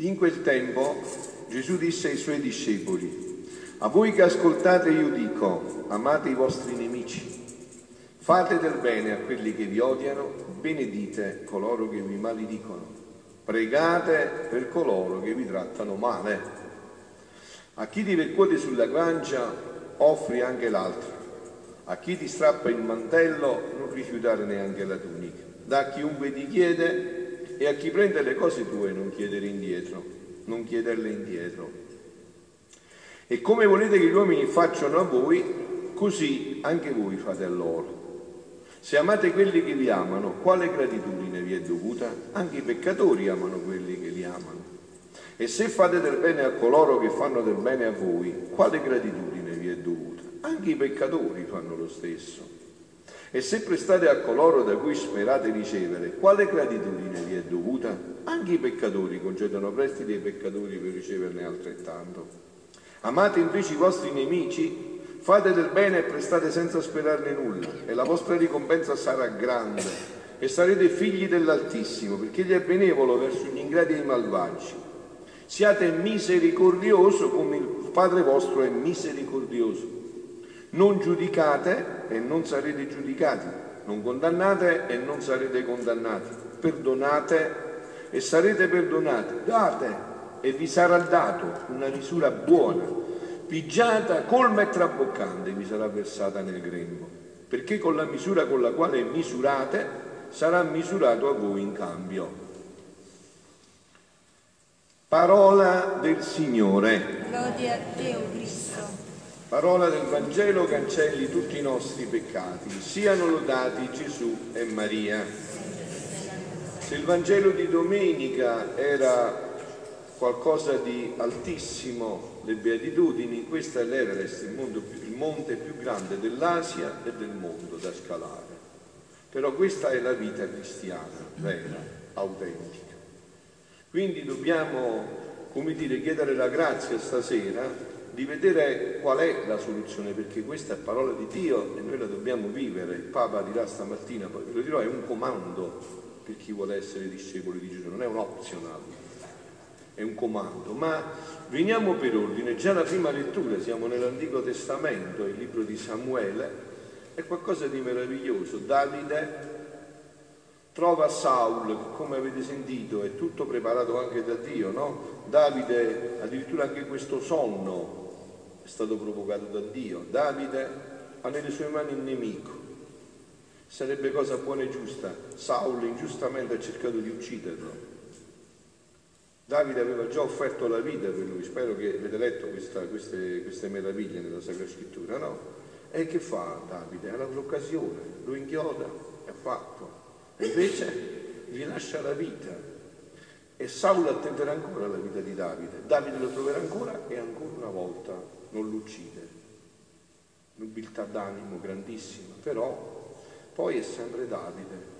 In quel tempo Gesù disse ai suoi discepoli, a voi che ascoltate io dico, amate i vostri nemici Fate del bene a quelli che vi odiano, benedite coloro che vi maledicono, pregate per coloro che vi trattano male. A chi ti percuote sulla guancia, offri anche l'altra. A chi ti strappa il mantello, non rifiutare neanche la tunica. Da chiunque ti chiede e a chi prende le cose tue non chiedere indietro, non chiederle indietro. E come volete che gli uomini facciano a voi, così anche voi fate a loro. Se amate quelli che vi amano, quale gratitudine vi è dovuta? Anche i peccatori amano quelli che li amano. E se fate del bene a coloro che fanno del bene a voi, quale gratitudine vi è dovuta? Anche i peccatori fanno lo stesso. E se prestate a coloro da cui sperate ricevere, quale gratitudine vi è dovuta? Anche i peccatori concedono prestiti ai peccatori per riceverne altrettanto. Amate invece i vostri nemici, Fate del bene e prestate senza sperarne nulla, e la vostra ricompensa sarà grande, e sarete figli dell'Altissimo, perché Egli è benevolo verso gli ingrati e i malvagi. Siate misericordioso come il Padre vostro è misericordioso. Non giudicate e non sarete giudicati, non condannate e non sarete condannati, perdonate e sarete perdonati, date e vi sarà dato una misura buona pigiata, colma e traboccante vi sarà versata nel grembo, perché con la misura con la quale misurate sarà misurato a voi in cambio. Parola del Signore. Lode a te, o Cristo. Parola del Vangelo cancelli tutti i nostri peccati. Siano lodati Gesù e Maria. Se il Vangelo di domenica era qualcosa di altissimo, le beatitudini, questa è l'Everest, il, il monte più grande dell'Asia e del mondo da scalare. Però questa è la vita cristiana, vera, autentica. Quindi dobbiamo, come dire, chiedere la grazia stasera di vedere qual è la soluzione, perché questa è parola di Dio e noi la dobbiamo vivere. Il Papa dirà stamattina, poi lo dirò, è un comando per chi vuole essere discepolo di Gesù, non è un optional è un comando, ma veniamo per ordine, già la prima lettura, siamo nell'Antico Testamento, il libro di Samuele, è qualcosa di meraviglioso. Davide trova Saul, come avete sentito, è tutto preparato anche da Dio, no? Davide, addirittura anche questo sonno è stato provocato da Dio. Davide ha nelle sue mani il nemico. Sarebbe cosa buona e giusta. Saul ingiustamente ha cercato di ucciderlo Davide aveva già offerto la vita per lui, spero che avete letto questa, queste, queste, meraviglie nella Sacra Scrittura, no? E che fa Davide? Ha l'occasione, lo inchioda e ha fatto. E invece gli lascia la vita. E Saulo attenderà ancora la vita di Davide. Davide lo troverà ancora e ancora una volta non lo uccide. Nobiltà d'animo grandissima, però poi è sempre Davide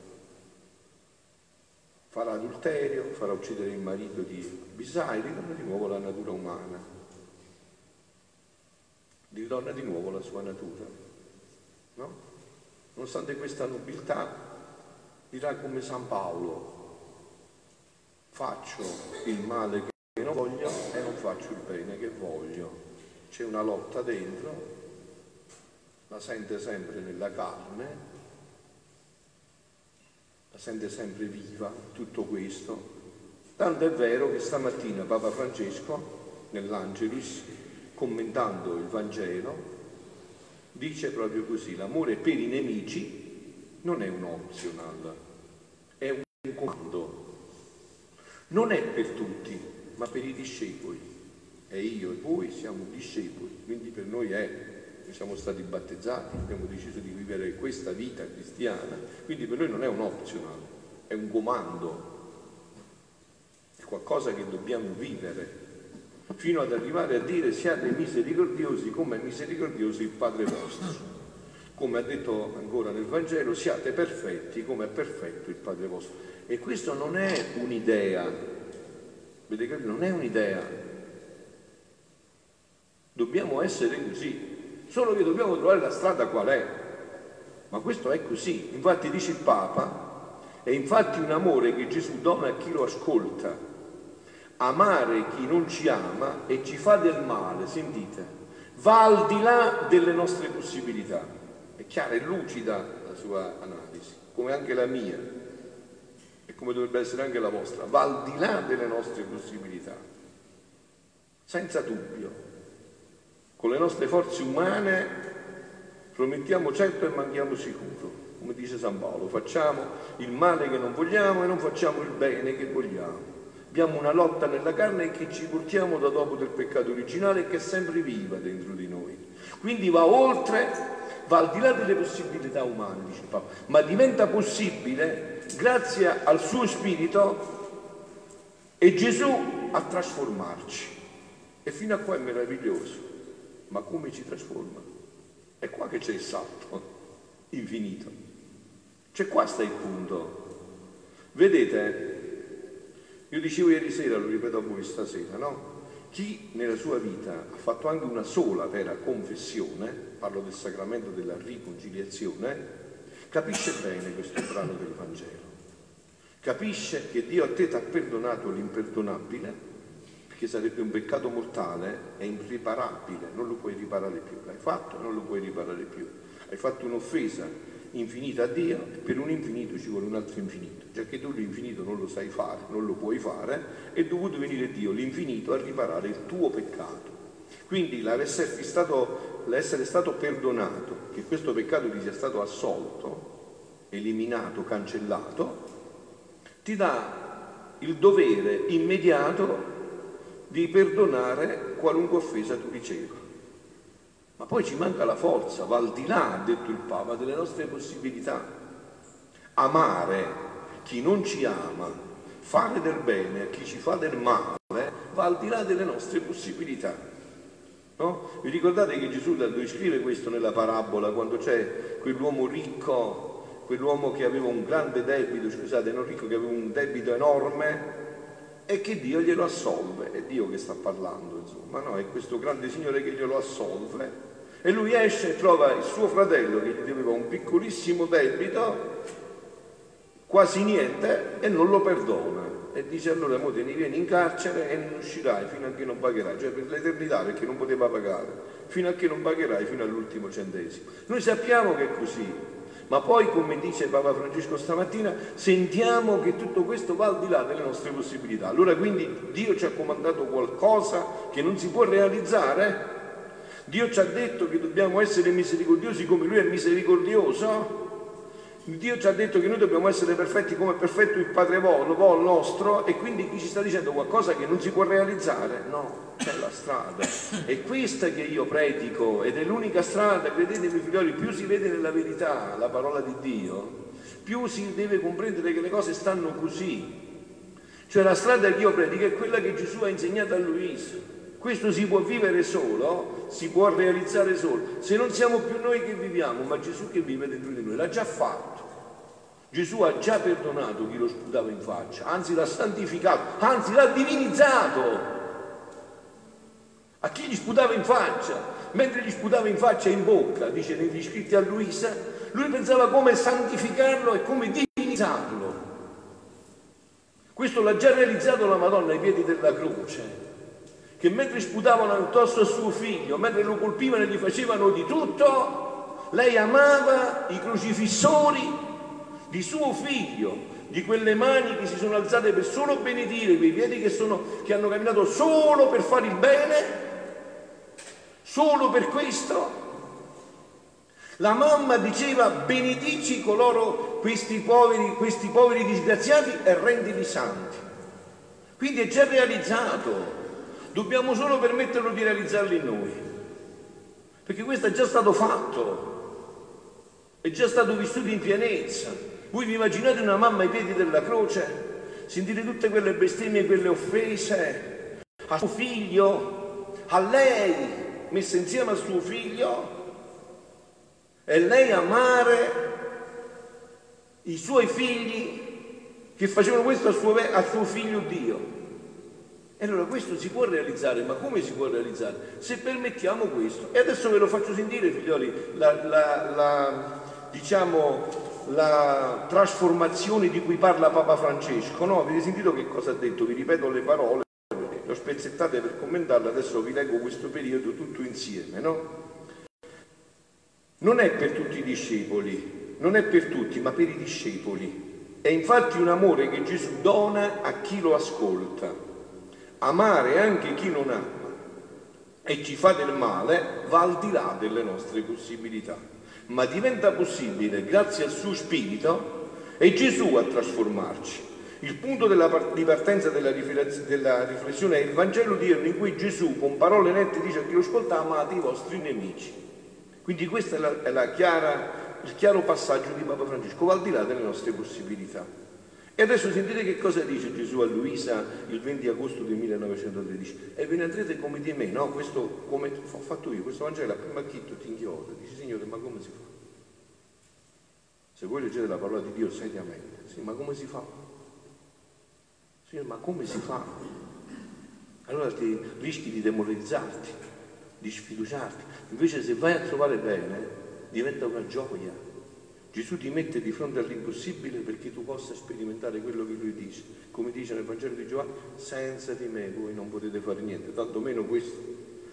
farà adulterio, farà uccidere il marito di Bisai, ritorna di nuovo la natura umana, ritorna di nuovo la sua natura. No? Nonostante questa nobiltà, dirà come San Paolo, faccio il male che non voglio e non faccio il bene che voglio. C'è una lotta dentro, la sente sempre nella carne, la sente sempre viva, tutto questo. Tanto è vero che stamattina Papa Francesco, nell'Angelus, commentando il Vangelo, dice proprio così, l'amore per i nemici non è un optional, è un comando. Non è per tutti, ma per i discepoli. E io e voi siamo discepoli, quindi per noi è noi siamo stati battezzati, abbiamo deciso di vivere questa vita cristiana, quindi per noi non è un optional, è un comando, è qualcosa che dobbiamo vivere, fino ad arrivare a dire siate misericordiosi come è misericordioso il Padre vostro. come ha detto ancora nel Vangelo, siate perfetti come è perfetto il Padre vostro. E questo non è un'idea, vedete, non è un'idea. Dobbiamo essere così, solo che dobbiamo trovare la strada qual è. Ma questo è così. Infatti dice il Papa, è infatti un amore che Gesù dona a chi lo ascolta. Amare chi non ci ama e ci fa del male, sentite, va al di là delle nostre possibilità è chiara e lucida la sua analisi, come anche la mia e come dovrebbe essere anche la vostra, va al di là delle nostre possibilità, senza dubbio. Con le nostre forze umane promettiamo certo e manchiamo sicuro, come dice San Paolo, facciamo il male che non vogliamo e non facciamo il bene che vogliamo. Abbiamo una lotta nella carne che ci portiamo da dopo del peccato originale che è sempre viva dentro di noi. Quindi va oltre va al di là delle possibilità umane, dice Papa, ma diventa possibile grazie al suo spirito e Gesù a trasformarci. E fino a qua è meraviglioso, ma come ci trasforma? È qua che c'è il salto infinito. Cioè qua sta il punto. Vedete, io dicevo ieri sera, lo ripeto a voi stasera, no? Chi nella sua vita ha fatto anche una sola vera confessione, parlo del sacramento della riconciliazione, capisce bene questo brano del Vangelo. Capisce che Dio a te ti ha perdonato l'imperdonabile, perché sarebbe un peccato mortale, è irriparabile, non lo puoi riparare più. L'hai fatto, non lo puoi riparare più. Hai fatto un'offesa infinita a Dio e per un infinito ci vuole un altro infinito, già che tu l'infinito non lo sai fare, non lo puoi fare, è dovuto venire Dio, l'infinito, a riparare il tuo peccato. Quindi l'essere stato, l'essere stato perdonato, che questo peccato ti sia stato assolto, eliminato, cancellato, ti dà il dovere immediato di perdonare qualunque offesa tu ricevi. Ma poi ci manca la forza, va al di là, ha detto il Papa, delle nostre possibilità. Amare chi non ci ama, fare del bene a chi ci fa del male, va al di là delle nostre possibilità. No? Vi ricordate che Gesù scrive questo nella parabola quando c'è quell'uomo ricco, quell'uomo che aveva un grande debito, scusate, non ricco, che aveva un debito enorme e che Dio glielo assolve, è Dio che sta parlando, insomma, no? È questo grande Signore che glielo assolve e lui esce e trova il suo fratello che gli aveva un piccolissimo debito, quasi niente, e non lo perdona. E dice allora mo te ne vieni in carcere e non uscirai fino a che non pagherai, cioè per l'eternità perché non poteva pagare, fino a che non pagherai fino all'ultimo centesimo. Noi sappiamo che è così, ma poi, come dice Papa Francesco stamattina, sentiamo che tutto questo va al di là delle nostre possibilità. Allora quindi Dio ci ha comandato qualcosa che non si può realizzare? Dio ci ha detto che dobbiamo essere misericordiosi come Lui è misericordioso. Dio ci ha detto che noi dobbiamo essere perfetti come perfetto il Padre Vol nostro e quindi chi ci sta dicendo qualcosa che non si può realizzare? No, c'è la strada. È questa che io predico ed è l'unica strada, credetemi figlioli, più si vede nella verità la parola di Dio, più si deve comprendere che le cose stanno così. Cioè la strada che io predico è quella che Gesù ha insegnato a Luisa. Questo si può vivere solo, si può realizzare solo, se non siamo più noi che viviamo, ma Gesù che vive dentro di noi, l'ha già fatto. Gesù ha già perdonato chi lo sputava in faccia, anzi l'ha santificato, anzi l'ha divinizzato. A chi gli sputava in faccia, mentre gli sputava in faccia e in bocca, dice negli scritti a Luisa, lui pensava come santificarlo e come divinizzarlo. Questo l'ha già realizzato la Madonna ai piedi della croce che mentre sputavano addosso a suo figlio, mentre lo colpivano e gli facevano di tutto, lei amava i crocifissori di suo figlio, di quelle mani che si sono alzate per solo benedire, quei piedi che, sono, che hanno camminato solo per fare il bene, solo per questo. La mamma diceva benedici coloro, questi poveri, questi poveri disgraziati e rendili santi. Quindi è già realizzato. Dobbiamo solo permetterlo di realizzarli noi, perché questo è già stato fatto, è già stato vissuto in pienezza. Voi vi immaginate una mamma ai piedi della croce, sentire tutte quelle bestemmie, quelle offese a suo figlio, a lei, messa insieme a suo figlio, e lei amare i suoi figli che facevano questo al suo, al suo figlio Dio. E allora questo si può realizzare, ma come si può realizzare? Se permettiamo questo. E adesso ve lo faccio sentire, figlioli, la, la, la, diciamo, la trasformazione di cui parla Papa Francesco. No, avete sentito che cosa ha detto? Vi ripeto le parole, le ho spezzettate per commentarle, adesso vi leggo questo periodo tutto insieme, no? Non è per tutti i discepoli, non è per tutti, ma per i discepoli. È infatti un amore che Gesù dona a chi lo ascolta amare anche chi non ama e chi fa del male va al di là delle nostre possibilità, ma diventa possibile grazie al suo spirito è Gesù a trasformarci. Il punto di partenza della, riflessione è il Vangelo di Dio in cui Gesù con parole nette dice a chi lo ascolta amate i vostri nemici. Quindi questo è, la, è la chiara, il chiaro passaggio di Papa Francesco, va al di là delle nostre possibilità. E adesso sentite che cosa dice Gesù a Luisa il 20 agosto del 1913. E ve ne andrete come di me, no? Questo come ho fatto io, questo Vangelo, prima chitto ti inchiodo. Dice, Signore, ma come si fa? Se voi leggete la parola di Dio seriamente, sì, ma come si fa? Signore, ma come si fa? Allora ti rischi di demoralizzarti, di sfiduciarti. Invece se vai a trovare bene, diventa una gioia Gesù ti mette di fronte all'impossibile perché tu possa sperimentare quello che lui dice. Come dice nel Vangelo di Giovanni, senza di me voi non potete fare niente, tanto meno questo.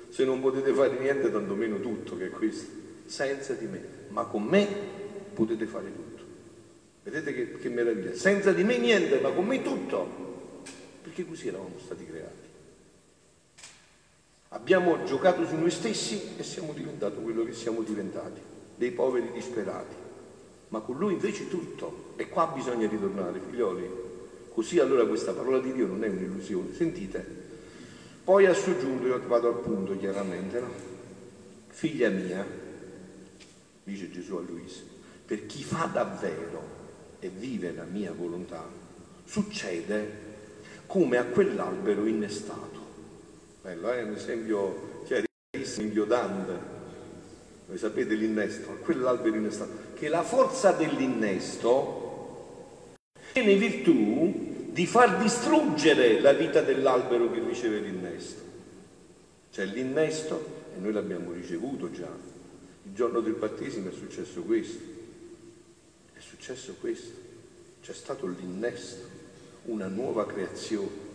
Se non potete fare niente, tanto meno tutto che è questo. Senza di me, ma con me potete fare tutto. Vedete che, che meraviglia. Senza di me niente, ma con me tutto. Perché così eravamo stati creati. Abbiamo giocato su noi stessi e siamo diventati quello che siamo diventati, dei poveri disperati ma con lui invece tutto. E qua bisogna ritornare, figlioli. Così allora questa parola di Dio non è un'illusione. Sentite. Poi ha soggiunto, io vado al punto chiaramente, no? Figlia mia, dice Gesù a Luisa, per chi fa davvero e vive la mia volontà, succede come a quell'albero innestato. Bello, è eh? un esempio chiarissimo, inviodante. Voi sapete l'innesto, quell'albero innestato che la forza dell'innesto tiene virtù di far distruggere la vita dell'albero che riceve l'innesto. C'è l'innesto e noi l'abbiamo ricevuto già. Il giorno del battesimo è successo questo. È successo questo. C'è stato l'innesto, una nuova creazione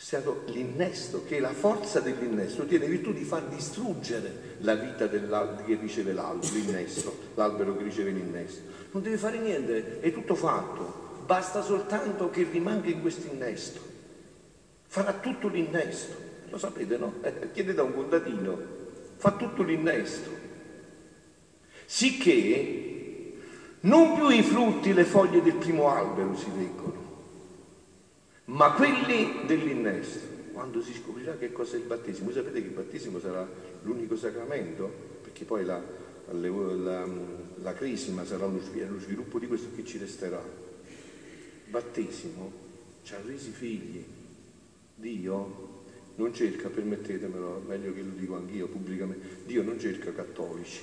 stato l'innesto, che la forza dell'innesto tiene virtù di far distruggere la vita che riceve l'albero, l'innesto, l'albero che riceve l'innesto. Non deve fare niente, è tutto fatto, basta soltanto che rimanga in questo innesto. Farà tutto l'innesto, lo sapete no? Eh, chiedete a un contadino, fa tutto l'innesto. Sicché non più i frutti, le foglie del primo albero si leggono, ma quelli dell'innesto. Quando si scoprirà che cosa è il battesimo, voi sapete che il battesimo sarà l'unico sacramento, perché poi la, la, la, la crisima sarà lo, lo sviluppo di questo che ci resterà. Il battesimo ci ha resi figli. Dio non cerca, permettetemelo, meglio che lo dico anch'io pubblicamente, Dio non cerca cattolici.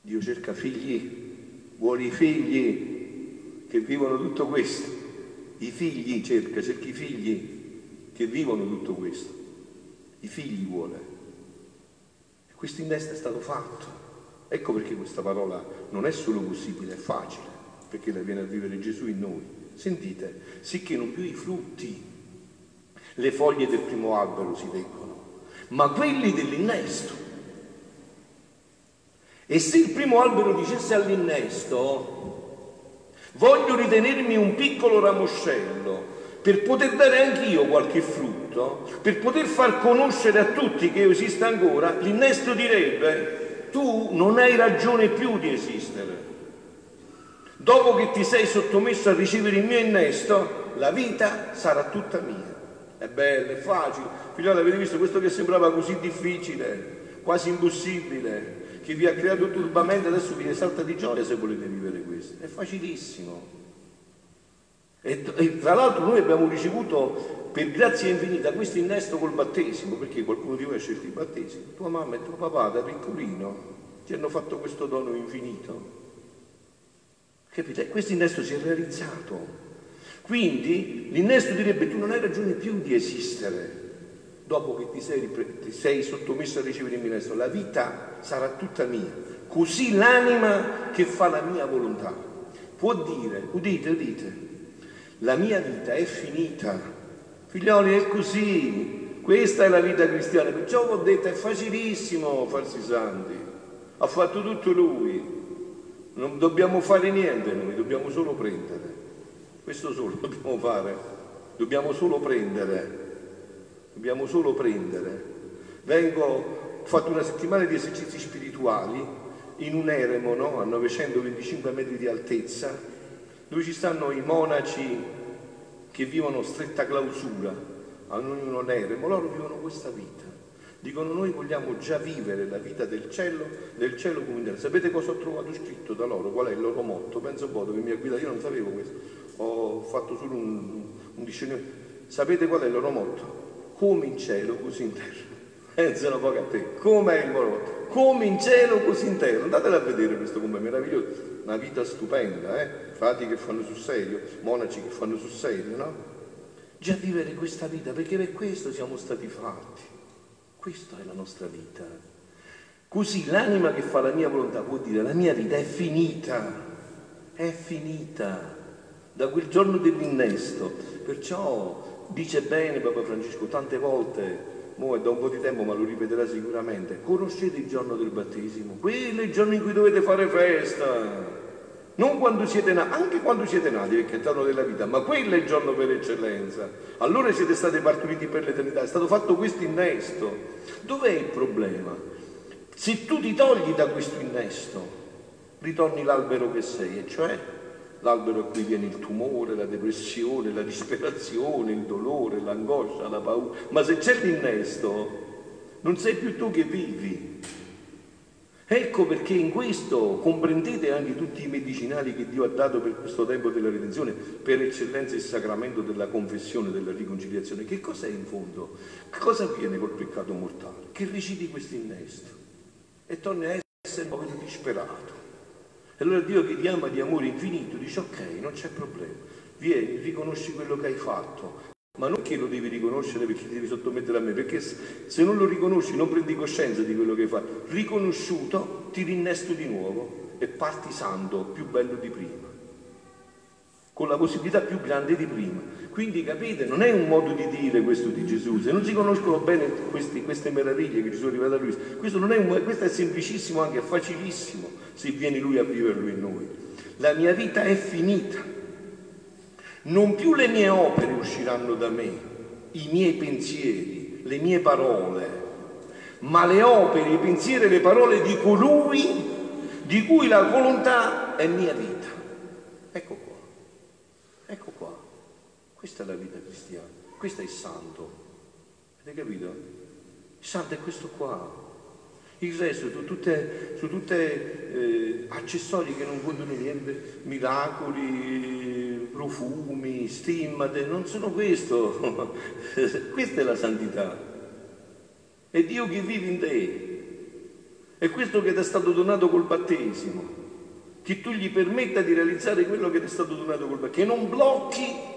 Dio cerca figli, vuole i figli che vivono tutto questo i figli cerca, cerca i figli che vivono tutto questo. I figli vuole. E questo innesto è stato fatto. Ecco perché questa parola non è solo possibile, è facile, perché la viene a vivere Gesù in noi. Sentite, sicché non più i frutti, le foglie del primo albero si leggono, ma quelli dell'innesto. E se il primo albero dicesse all'innesto, Voglio ritenermi un piccolo ramoscello per poter dare anch'io qualche frutto, per poter far conoscere a tutti che io esisto ancora, l'innesto direbbe, tu non hai ragione più di esistere. Dopo che ti sei sottomesso a ricevere il mio innesto, la vita sarà tutta mia. È bello, è facile. Figliolo, avete visto questo che sembrava così difficile, quasi impossibile che vi ha creato turbamento adesso vi salta di gioia se volete vivere questo. È facilissimo. E, e tra l'altro noi abbiamo ricevuto per grazia infinita questo innesto col battesimo, perché qualcuno di voi ha scelto il battesimo. Tua mamma e tuo papà da piccolino ti hanno fatto questo dono infinito. Capite? Questo innesto si è realizzato. Quindi l'innesto direbbe tu non hai ragione più di esistere dopo che ti sei, ti sei sottomesso a ricevere il mio innesto. La vita sarà tutta mia. Così l'anima che fa la mia volontà può dire, udite, udite, la mia vita è finita. Figlioli, è così. Questa è la vita cristiana. Perciò ho detto, è facilissimo farsi santi. Ha fatto tutto lui. Non dobbiamo fare niente noi, dobbiamo solo prendere. Questo solo dobbiamo fare. Dobbiamo solo prendere. Dobbiamo solo prendere. Vengo, ho fatto una settimana di esercizi spirituali in un eremo no? a 925 metri di altezza dove ci stanno i monaci che vivono stretta clausura, a ognuno nere, ma loro vivono questa vita. Dicono noi vogliamo già vivere la vita del cielo, del cielo come in Sapete cosa ho trovato scritto da loro? Qual è il loro motto? Penso un po' dove mi ha guidato, io non sapevo questo, ho fatto solo un, un discernimento. Sapete qual è il loro motto? Come in cielo, così in terra. Pensano poco a te, come è il loro motto? Come in cielo, così in terra. Andatela a vedere questo come è meraviglioso una vita stupenda, eh? Frati che fanno sul serio, monaci che fanno sul serio, no? Già vivere questa vita, perché per questo siamo stati fatti. Questa è la nostra vita. Così l'anima che fa la mia volontà può dire la mia vita è finita, è finita da quel giorno dell'innesto. Perciò dice bene Papa Francesco tante volte mo è da un po' di tempo, ma lo ripeterà sicuramente, conoscete il giorno del battesimo? Quello è il giorno in cui dovete fare festa. Non quando siete nati, anche quando siete nati, perché è il giorno della vita, ma quello è il giorno per eccellenza. Allora siete stati partoriti per l'eternità, è stato fatto questo innesto. Dov'è il problema? Se tu ti togli da questo innesto, ritorni l'albero che sei, e cioè l'albero a cui viene il tumore, la depressione, la disperazione, il dolore, l'angoscia, la paura. Ma se c'è l'innesto, non sei più tu che vivi. Ecco perché in questo comprendete anche tutti i medicinali che Dio ha dato per questo tempo della redenzione, per eccellenza il sacramento della confessione, della riconciliazione. Che cos'è in fondo? Che cosa avviene col peccato mortale? Che recidi questo innesto e torni a essere un po' disperato. E allora Dio che ti ama di amore infinito dice ok, non c'è problema, vieni, riconosci quello che hai fatto, ma non che lo devi riconoscere perché ti devi sottomettere a me, perché se non lo riconosci non prendi coscienza di quello che fatto. Riconosciuto ti rinnesto di nuovo e parti santo, più bello di prima, con la possibilità più grande di prima. Quindi capite, non è un modo di dire questo di Gesù, se non si conoscono bene questi, queste meraviglie che Gesù è arrivato a lui, questo, è un, questo è semplicissimo, anche facilissimo, se viene lui a viverlo in noi. La mia vita è finita, non più le mie opere usciranno da me, i miei pensieri, le mie parole, ma le opere, i pensieri e le parole di colui di cui la volontà è mia vita. Ecco qua, ecco qua. Questa è la vita cristiana, questo è il santo. Avete capito? Il santo è questo qua. Il resto sono tutte, sono tutte eh, accessori che non contano niente, miracoli, profumi, stimmate, non sono questo. Questa è la santità. È Dio che vive in te. È questo che ti è stato donato col battesimo. Che tu gli permetta di realizzare quello che ti è stato donato col battesimo. Che non blocchi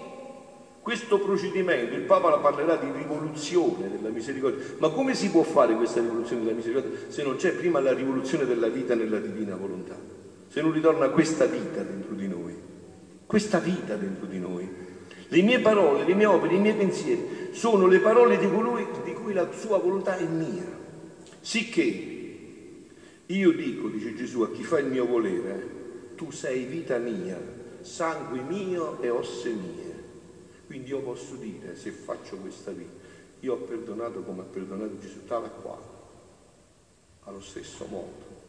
questo procedimento, il Papa parlerà di rivoluzione della misericordia, ma come si può fare questa rivoluzione della misericordia se non c'è prima la rivoluzione della vita nella divina volontà? Se non ritorna questa vita dentro questa vita dentro di noi. Le mie parole, le mie opere, i miei pensieri sono le parole di colui di cui la sua volontà è mia. Sicché io dico, dice Gesù, a chi fa il mio volere, tu sei vita mia, sangue mio e osse mie. Quindi io posso dire, se faccio questa vita, io ho perdonato come ha perdonato Gesù, tale quale, allo stesso modo.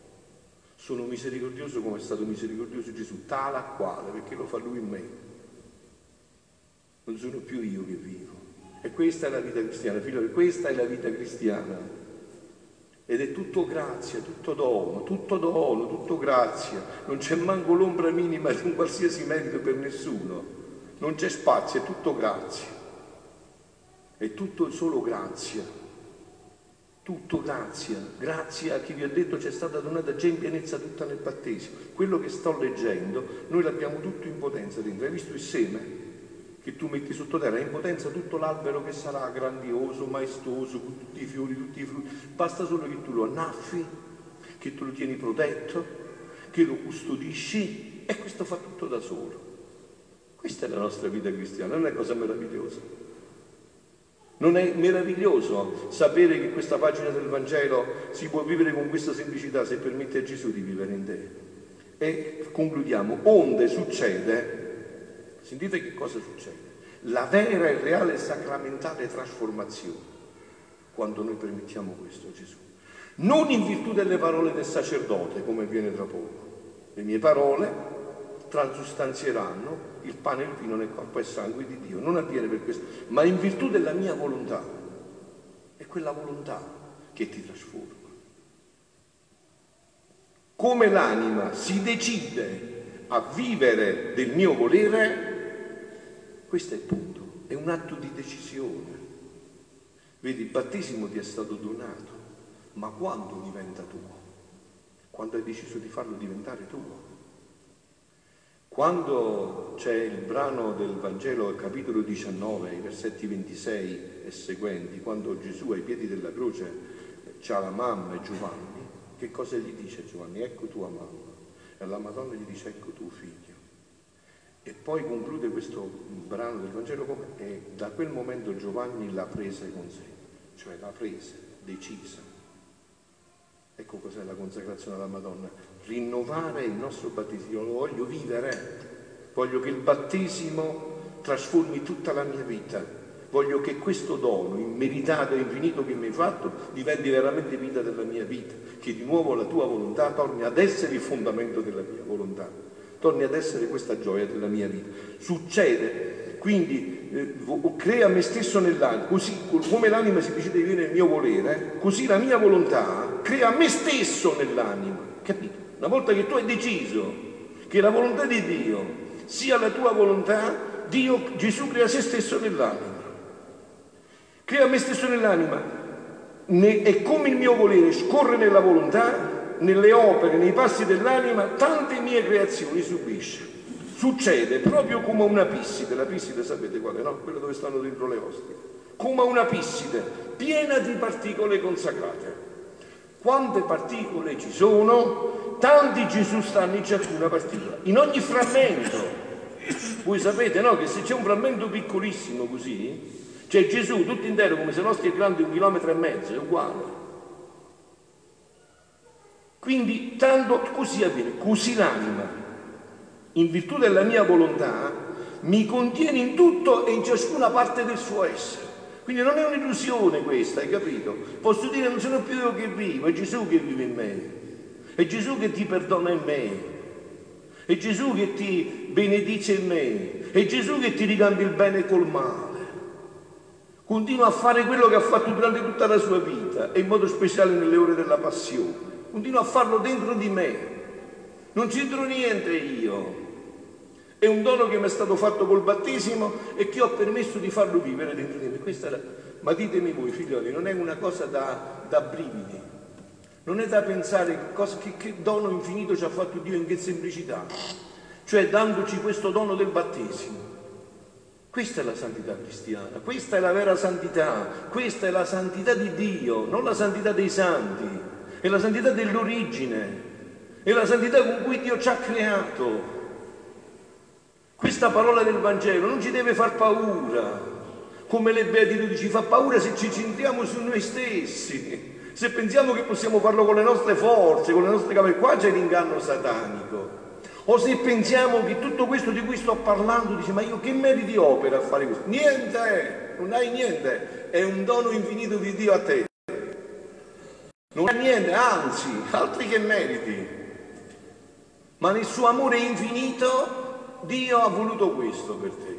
Sono misericordioso come è stato misericordioso Gesù, tale e quale, perché lo fa Lui in me. Non sono più io che vivo. E questa è la vita cristiana, figlio, questa è la vita cristiana. Ed è tutto grazia, tutto dono, tutto dono, tutto grazia. Non c'è manco l'ombra minima di un qualsiasi merito per nessuno non c'è spazio, è tutto grazia. È tutto solo grazia. Tutto grazia. Grazia a chi vi ha detto c'è stata donata già in pienezza tutta nel battesimo. Quello che sto leggendo, noi l'abbiamo tutto in potenza dentro. Hai visto il seme? Che tu metti sottoterra, è in potenza tutto l'albero che sarà grandioso, maestoso, con tutti i fiori, tutti i frutti. Basta solo che tu lo annaffi, che tu lo tieni protetto, che lo custodisci e questo fa tutto da solo. Questa è la nostra vita cristiana, non è cosa meravigliosa. Non è meraviglioso sapere che questa pagina del Vangelo si può vivere con questa semplicità se permette a Gesù di vivere in te. E concludiamo, onde succede, sentite che cosa succede, la vera e reale sacramentale trasformazione quando noi permettiamo questo a Gesù. Non in virtù delle parole del sacerdote, come avviene tra poco. Le mie parole transustanzieranno il pane e il vino nel corpo e sangue di Dio. Non avviene per questo, ma in virtù della mia volontà. È quella volontà che ti trasforma. Come l'anima si decide a vivere del mio volere, questo è il punto, è un atto di decisione. Vedi, il battesimo ti è stato donato, ma quando diventa tuo? Quando hai deciso di farlo diventare tuo. Quando c'è il brano del Vangelo, capitolo 19, i versetti 26 e seguenti, quando Gesù ai piedi della croce c'ha la mamma e Giovanni, che cosa gli dice Giovanni? Ecco tua mamma. E la Madonna gli dice ecco tuo figlio. E poi conclude questo brano del Vangelo come e da quel momento Giovanni l'ha presa con sé, cioè l'ha presa, decisa. Ecco cos'è la consacrazione alla Madonna, rinnovare il nostro battesimo, lo voglio vivere, voglio che il battesimo trasformi tutta la mia vita, voglio che questo dono immeritato e infinito che mi hai fatto diventi veramente vita della mia vita, che di nuovo la tua volontà torni ad essere il fondamento della mia volontà, torni ad essere questa gioia della mia vita. Succede, quindi eh, crea me stesso nell'anima, così come l'anima si decide di vivere nel mio volere, così la mia volontà crea me stesso nell'anima, capito? Una volta che tu hai deciso che la volontà di Dio sia la tua volontà, Dio, Gesù crea se stesso nell'anima. Crea me stesso nell'anima. e come il mio volere scorre nella volontà, nelle opere, nei passi dell'anima, tante mie creazioni subisce. Succede proprio come una pisside, la pisside sapete quale, no? Quella dove stanno dentro le osti. Come una pisside, piena di particole consacrate. Quante particole ci sono? tanti Gesù stanno in ciascuna particola, in ogni frammento. Voi sapete no, che se c'è un frammento piccolissimo così, c'è Gesù tutto intero come se l'ostia è grande un chilometro e mezzo, è uguale. Quindi tanto così avviene, così l'anima, in virtù della mia volontà, mi contiene in tutto e in ciascuna parte del suo essere. Quindi non è un'illusione questa, hai capito? Posso dire non sono più io che vivo, è Gesù che vive in me. È Gesù che ti perdona in me. È Gesù che ti benedice in me. È Gesù che ti ricambia il bene col male. Continua a fare quello che ha fatto durante tutta la sua vita e in modo speciale nelle ore della passione. Continua a farlo dentro di me. Non c'entro niente io. È un dono che mi è stato fatto col battesimo e che ho permesso di farlo vivere dentro di me. Questa. Ma ditemi voi, figlioli, non è una cosa da, da brividi. Non è da pensare cosa, che, che dono infinito ci ha fatto Dio in che semplicità, cioè dandoci questo dono del battesimo. Questa è la santità cristiana, questa è la vera santità, questa è la santità di Dio, non la santità dei santi, è la santità dell'origine, è la santità con cui Dio ci ha creato. Questa parola del Vangelo non ci deve far paura, come le beatitudini ci fa paura se ci centriamo su noi stessi. Se pensiamo che possiamo farlo con le nostre forze, con le nostre capacità, qua c'è l'inganno satanico. O se pensiamo che tutto questo di cui sto parlando, dice ma io che meriti opera a fare questo? Niente, non hai niente, è un dono infinito di Dio a te. Non hai niente, anzi, altri che meriti. Ma nel suo amore infinito Dio ha voluto questo per te.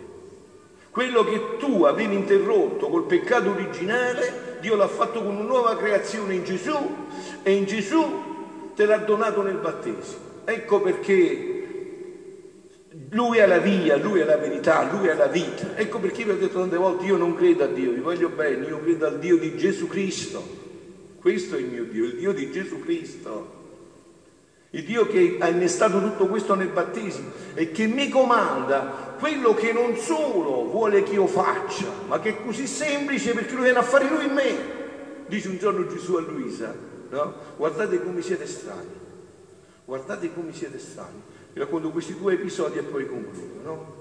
Quello che tu avevi interrotto col peccato originale, Dio l'ha fatto con una nuova creazione in Gesù e in Gesù te l'ha donato nel battesimo. Ecco perché Lui è la via, Lui è la verità, Lui è la vita. Ecco perché vi ho detto tante volte, io non credo a Dio, vi voglio bene, io credo al Dio di Gesù Cristo. Questo è il mio Dio, il Dio di Gesù Cristo. Il Dio che ha innestato tutto questo nel battesimo e che mi comanda quello che non solo vuole che io faccia, ma che è così semplice perché lui viene a fare lui in me. Dice un giorno Gesù a Luisa, no? Guardate come siete strani, guardate come siete strani. Vi racconto questi due episodi e poi concludo, no?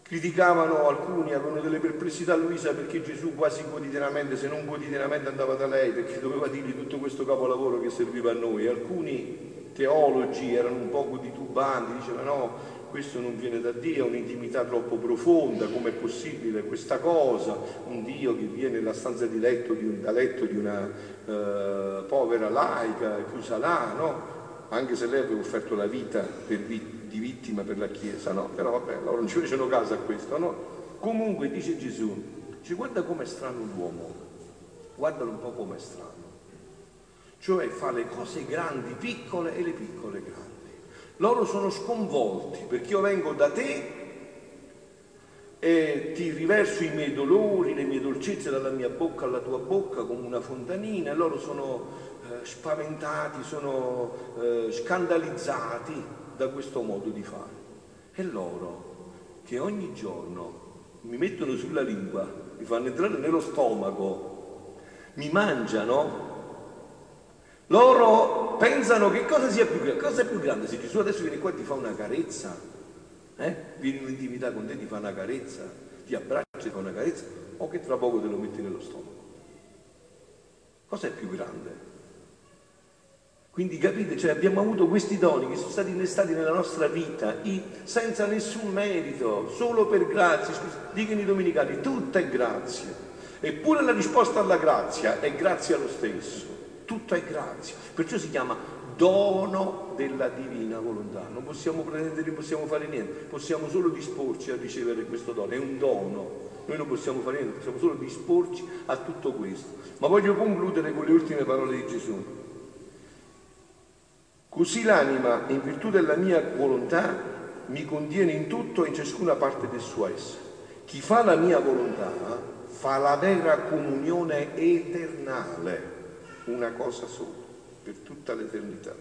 Criticavano alcuni, avevano delle perplessità a Luisa perché Gesù quasi quotidianamente, se non quotidianamente, andava da lei perché doveva dirgli tutto questo capolavoro che serviva a noi. Alcuni teologi erano un poco titubanti, dicevano no, questo non viene da Dio, è un'intimità troppo profonda, com'è possibile questa cosa? Un Dio che viene nella stanza di letto di, un, da letto di una eh, povera laica, chiusa là, no? Anche se lei aveva offerto la vita per, di vittima per la Chiesa, no? Però vabbè, loro non ci facevano caso a questo, no? Comunque dice Gesù, dice guarda com'è strano l'uomo, guardalo un po' com'è strano. Cioè fa le cose grandi piccole e le piccole grandi. Loro sono sconvolti perché io vengo da te e ti riverso i miei dolori, le mie dolcezze dalla mia bocca alla tua bocca come una fontanina e loro sono eh, spaventati, sono eh, scandalizzati da questo modo di fare. E loro che ogni giorno mi mettono sulla lingua, mi fanno entrare nello stomaco, mi mangiano, loro pensano che cosa sia più grande, cosa è più grande se Gesù adesso viene qua e ti fa una carezza, eh? viene in intimità con te, ti fa una carezza, ti abbraccia ti fa una carezza, o che tra poco te lo metti nello stomaco. Cosa è più grande? Quindi capite, cioè abbiamo avuto questi doni che sono stati innestati nella nostra vita senza nessun merito, solo per grazia. Dicono i domenicali, tutta è grazia. Eppure la risposta alla grazia è grazia lo stesso. Tutto è grazia. Perciò si chiama dono della divina volontà. Non possiamo prendere, non possiamo fare niente, possiamo solo disporci a ricevere questo dono. È un dono. Noi non possiamo fare niente, possiamo solo disporci a tutto questo. Ma voglio concludere con le ultime parole di Gesù. Così l'anima, in virtù della mia volontà, mi contiene in tutto e in ciascuna parte del suo essere. Chi fa la mia volontà fa la vera comunione eternale, una cosa sola, per tutta l'eternità.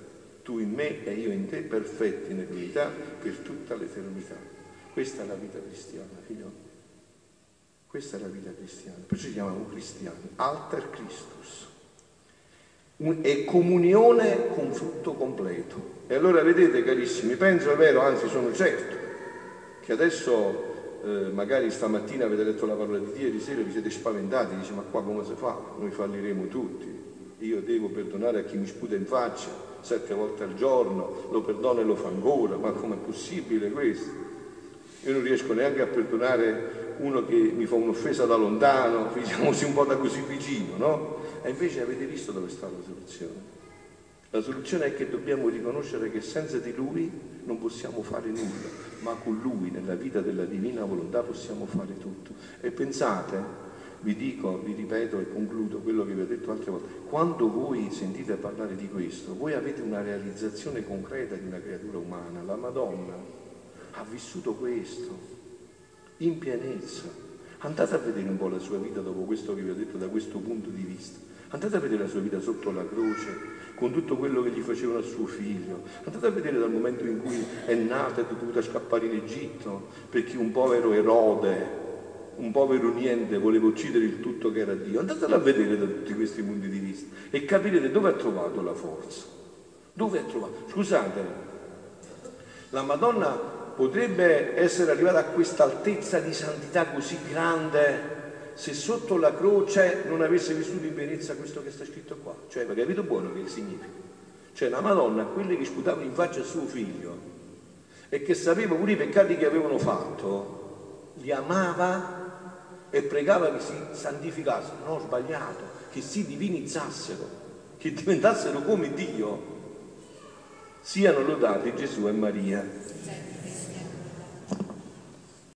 Tu in me e io in te, perfetti nell'unità, per tutta l'eternità. Questa è la vita cristiana, figlio. Questa è la vita cristiana, perciò ci chiamiamo cristiani, alter Christus è comunione con frutto completo. E allora vedete carissimi, penso, è vero, anzi sono certo, che adesso eh, magari stamattina avete letto la parola di Dio, ieri sera vi siete spaventati, dice ma qua come si fa? Noi falliremo tutti. Io devo perdonare a chi mi sputa in faccia sette volte al giorno, lo perdono e lo fa ancora, ma com'è possibile questo? Io non riesco neanche a perdonare uno che mi fa un'offesa da lontano, figuriamoci un po' da così vicino, no? E invece avete visto dove sta la soluzione? La soluzione è che dobbiamo riconoscere che senza di Lui non possiamo fare nulla, ma con Lui nella vita della divina volontà possiamo fare tutto. E pensate, vi dico, vi ripeto e concludo quello che vi ho detto altre volte, quando voi sentite parlare di questo, voi avete una realizzazione concreta di una creatura umana, la Madonna ha vissuto questo in pienezza. Andate a vedere un po' la sua vita dopo questo che vi ho detto da questo punto di vista. Andate a vedere la sua vita sotto la croce, con tutto quello che gli facevano a suo figlio. Andate a vedere dal momento in cui è nata e è dovuta scappare in Egitto, perché un povero Erode, un povero niente, voleva uccidere il tutto che era Dio. Andatela a vedere da tutti questi punti di vista e capirete dove ha trovato la forza. Dove ha trovato? Scusate, la Madonna potrebbe essere arrivata a questa altezza di santità così grande se sotto la croce non avesse vissuto in pienezza questo che sta scritto qua. Cioè, avete capito buono che significa? Cioè, la Madonna, quelli che sputavano in faccia a suo figlio e che sapeva pure i peccati che avevano fatto, li amava e pregava che si santificassero, ho sbagliato, che si divinizzassero, che diventassero come Dio. Siano lodati Gesù e Maria.